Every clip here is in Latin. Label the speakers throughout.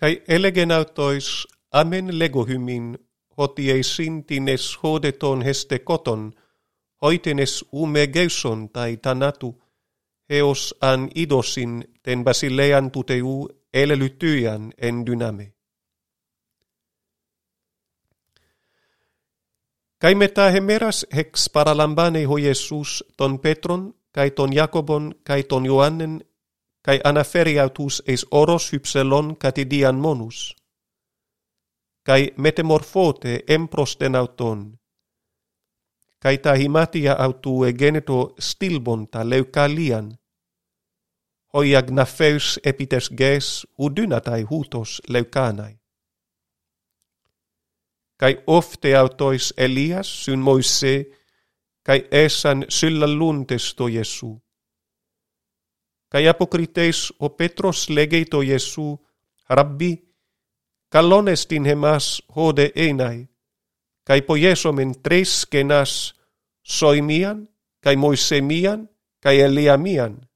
Speaker 1: kai elegen autois amen legohymin hoti ei sintines hodeton heste koton, hoitenes ume geuson tai tanatu, heos an idosin ten basilean tuteu elelytyjän en dyname. Kai me tähe meras heks paralambane ho Jesus ton Petron, kai ton Jakobon, kai ton Joannen kai anaferiatus eis oros hypselon katidian monus. Kai metamorphote emprosten auton. Kai ta himatia autu egeneto stilbonta leukalian hoi agnafeus epites ges udynatai hutos leukanai kai ofte autois Elias syn Moise kai esan syllalluntes to Jesu. Καί αποκριτές ο Πέτρος λέγει το Ιεσού «Ραμπί, καλόν εστιν εμάς όδε έναι, καί πογέσομεν τρεις σκενάς Σοημίαν, καί Μωυσεμίαν, καί Ελιαμίαν».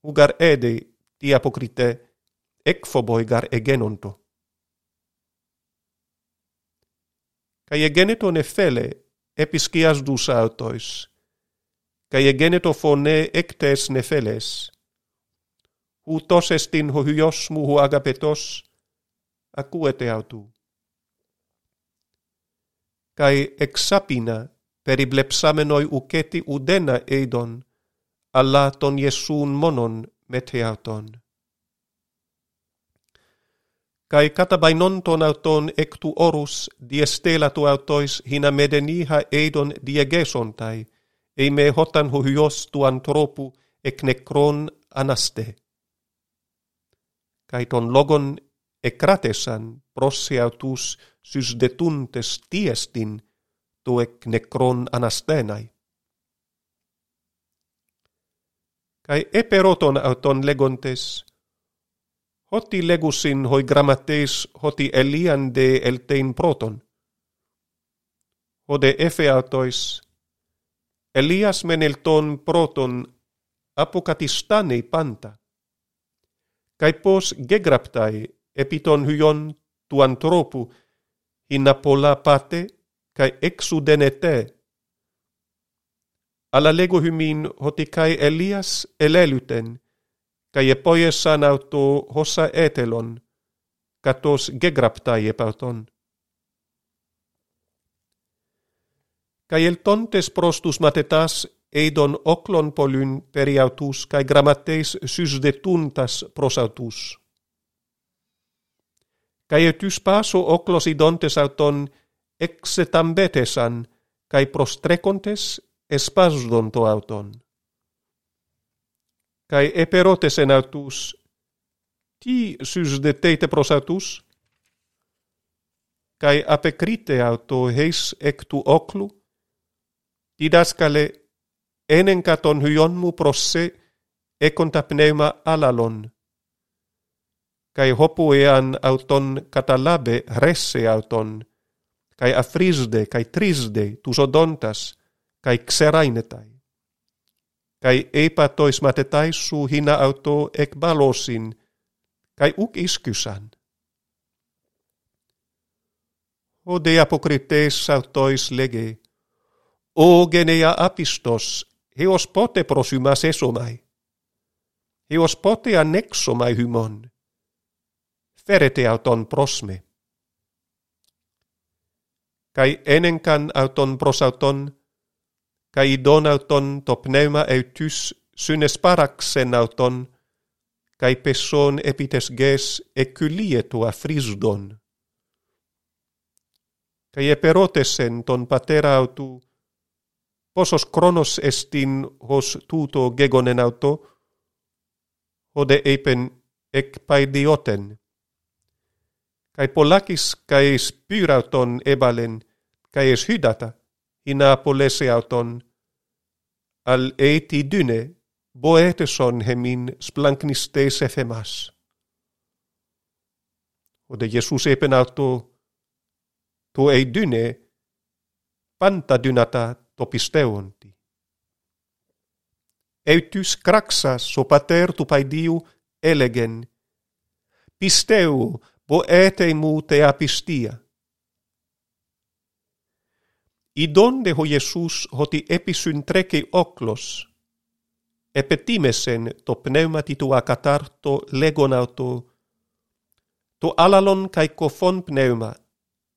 Speaker 1: Ουγαρ έδε τι αποκριτέ, έκφοβο εγαρ εγένοντο. Καί εγένετον εφέλε, επισκιάς δους αυτοίς, και εγένετο φωνέ έκτες νεφέλες. Ούτως εστίν ο Υιός μου ο αγαπητός, ακούεται αυτού. Καί εξάπινα περιβλεψάμενοι ουκέτη ουδένα ειδον, αλλά τον Ιεσούν μόνον μετεαυτον. Καί καταβαινόν τον αυτον εκ του όρους διεστέλα του αυτοίς χίνα μεδενίχα διεγέσονται, eime hotan hohios tu antropu ec necron anaste. Cai ton logon ecratesan prosse autus sus detuntes tiestin tu ec necron anastenai. Cai eperoton auton legontes, hoti legusin hoi grammates hoti elian de eltein proton. Hode efe autois, Elias menelton proton apokatistanei panta. Kai pos gegraptai epiton hyon tu antropu in apola pate kai exudenete. Alla lego hymin hoti kai Elias elelyten kai epoiesan auto hossa etelon katos gegraptai epauton. el tontes prostus matetas eidon oklon polyn periautus cae grammates susdetuntas prosautus. Kai etus paso oclos idontes auton exetambetesan kai prostrecontes espasdonto auton. Kai eperotes en autus, ti susdetete prosautus? kai apecrite auto heis ectu oclu? Didaskale enen katon hyonmu prosse ekonta pneuma alalon. Kai hopu ean auton katalabe resse auton, kai afrisde, kai trisde, tusodontas, kai xerainetai. Kai eipatois matetaisu hina auto ek balosin, kai uk iskysan. Ode apokrites autois lege, o genea apistos, heos pote prosimas esomai. Heos pote annexomai hymon. Ferete auton prosme. Kai enenkan auton prosauton, kai idon auton to pneuma eutus synes paraksen auton, kai pesson epites ges eculietua frisdon. Kai eperotesen ton patera autu, posos chronos estin hos tuto gegonen auto, hode epen ec paidioten. Kai polakis kai spyrauton ebalen, kai es hydata, in apolese auton, al eti dyne, boeteson hemin splanknistes efemas. Ode Jesus epen auto, to ei dyne, panta dynata το πιστεύον τη. Ευτους κράξας ο πατέρ του παϊδίου έλεγεν «Πιστεύου, βοέτε μου τε απιστία». Ιδόντε ο Ιησούς ότι έπισουν τρέκει όκλος, επετίμεσεν το πνεύματι του ακατάρτο λέγον to «Το kai καικοφόν πνεύμα,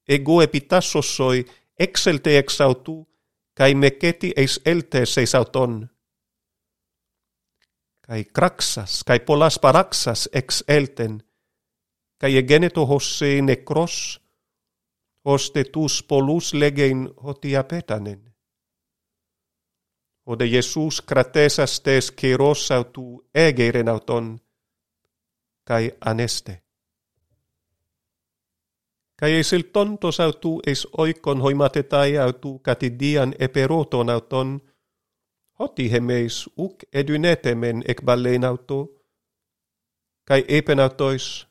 Speaker 1: εγώ επιτάσσοσοι έξελτε εξ αυτού kai meketi eis elte seis auton. Kai kraksas, kai polas paraksas ex elten, kai egeneto hosse necros, hoste tus polus legein hotia petanen. Ode Jesus kratesas tes keros autu egeren auton, kai aneste. Kai eis il tontos autu eis oikon hoimatetai autu katidian eperoton auton, hoti hemeis uk edynetemen ek ballein auto, kai epen autois,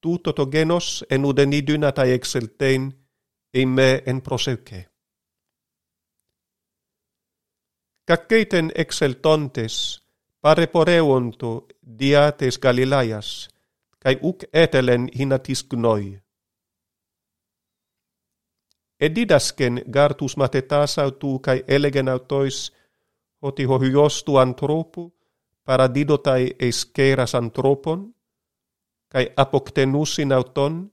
Speaker 1: tuto genos en udeniduna tai exeltein, me en proseuke. Cacceiten exeltontes, pare poreuonto diates Galilaias, kai uk etelen hinatis gnoi et didasken gartus matetas autu kai elegen autois hoti hohiostu antropu paradidotai eskeras antropon kai apoktenusin auton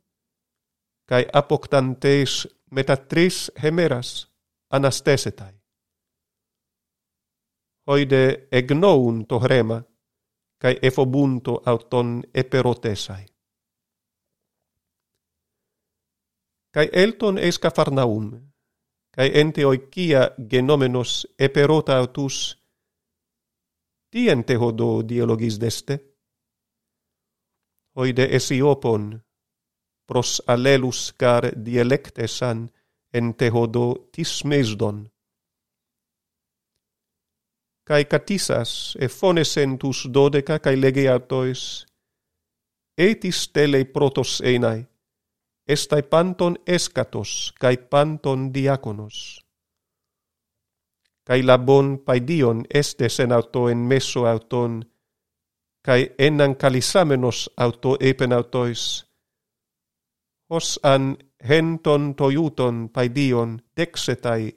Speaker 1: kai apoktantes metatris hemeras anastesetai hoide egnoun to hrema kai efobunto auton eperotesai kai elton eis Cafarnaum, kai ente oikia genomenos eperota autus, tien te hodo dialogis deste. Oide esiopon, pros alelus car dialectesan ente hodo tis mesdon. Kai catisas e fonesentus dodeca kai legeatois, etis tele protos einai estai panton escatos, cae panton diaconos. Cae labon paidion este sen auto en meso auton, cae enan calisamenos auto epen autois, hos an henton toiuton paidion dexetai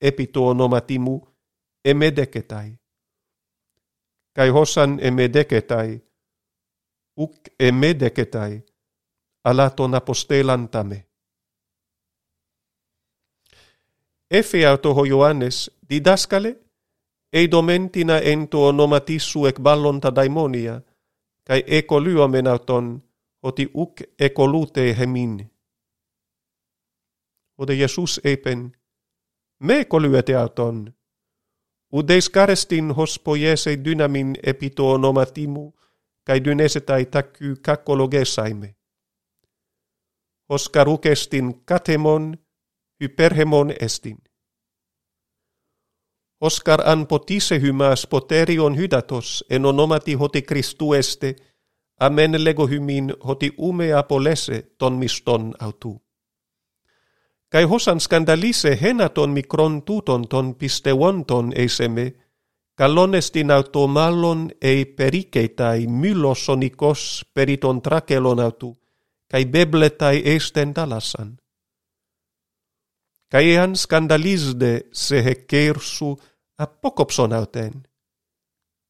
Speaker 1: epito onomatimu emedecetai. Cae hosan emedecetai, uc emedecetai, alaton τον αποστέλαν τα με. Έφεα το ο Ιωάννης, διδάσκαλε, «Ειδομέν τινα εν το όνομα τίσου εκβάλλον τα δαιμόνια, καί εκολύομεν αυτον, ότι ουκ εκολούτε εμήν». Ο δε Ιησούς έπεν, «Με εκολύεται αυτον, ουδείς κάρεστην ως ποιέσε δύναμιν επί το καί τα κακολογέσαι με» oscaruc estin catemon, hyperhemon estin. Oscar an potise hymas poterion hydatos en onomati hoti Christu este, amen lego hymin hoti umea polese ton miston autu. Kai hosan skandalise henaton mikron tuton ton piste wonton eiseme, kalon estin auto mallon ei perikeitai myllosonikos periton trakelon autu, kai bebletai esten dalasan. Kai ean skandalisde se he kersu apokopson auten.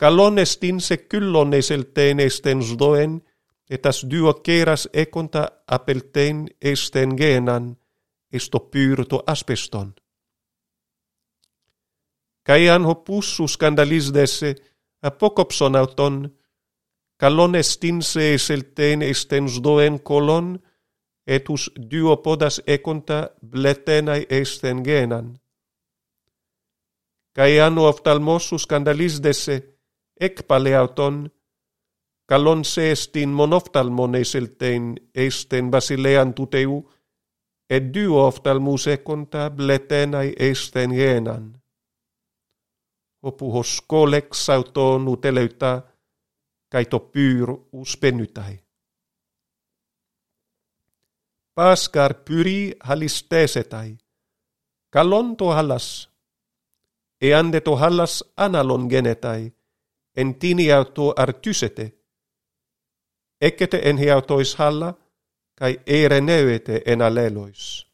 Speaker 1: Kalonestin se kyllon eselteen esten zdoen, etas duo keras ekonta apelten esten genan, esto pyrto aspeston. Kai ean ho pussu skandalisdesse apokopson auton, Καλόν εστίν σε εσελτέν εστεν σδόεν κολόν, ετους δύο πόδας έκοντα μπλετέναι εστεν γέναν. Καί αν ο αυταλμός σου σκανταλίζδεσαι, έκπαλε αυτόν, καλόν σε εστίν μονόφταλμον εσελτέν εστεν βασιλέαν του Θεού, e δύο οφθαλμούς έκοντα μπλετέναι εστεν γέναν. Όπου ο σκόλεξ αυτόν ουτελευτά, kai to pyr uspenytai. Paskar pyri halistesetai, kalon to halas, e ande to halas analon genetai, en tini auto artysete, ecete en hiautois halla, cae ere nevete en alelois.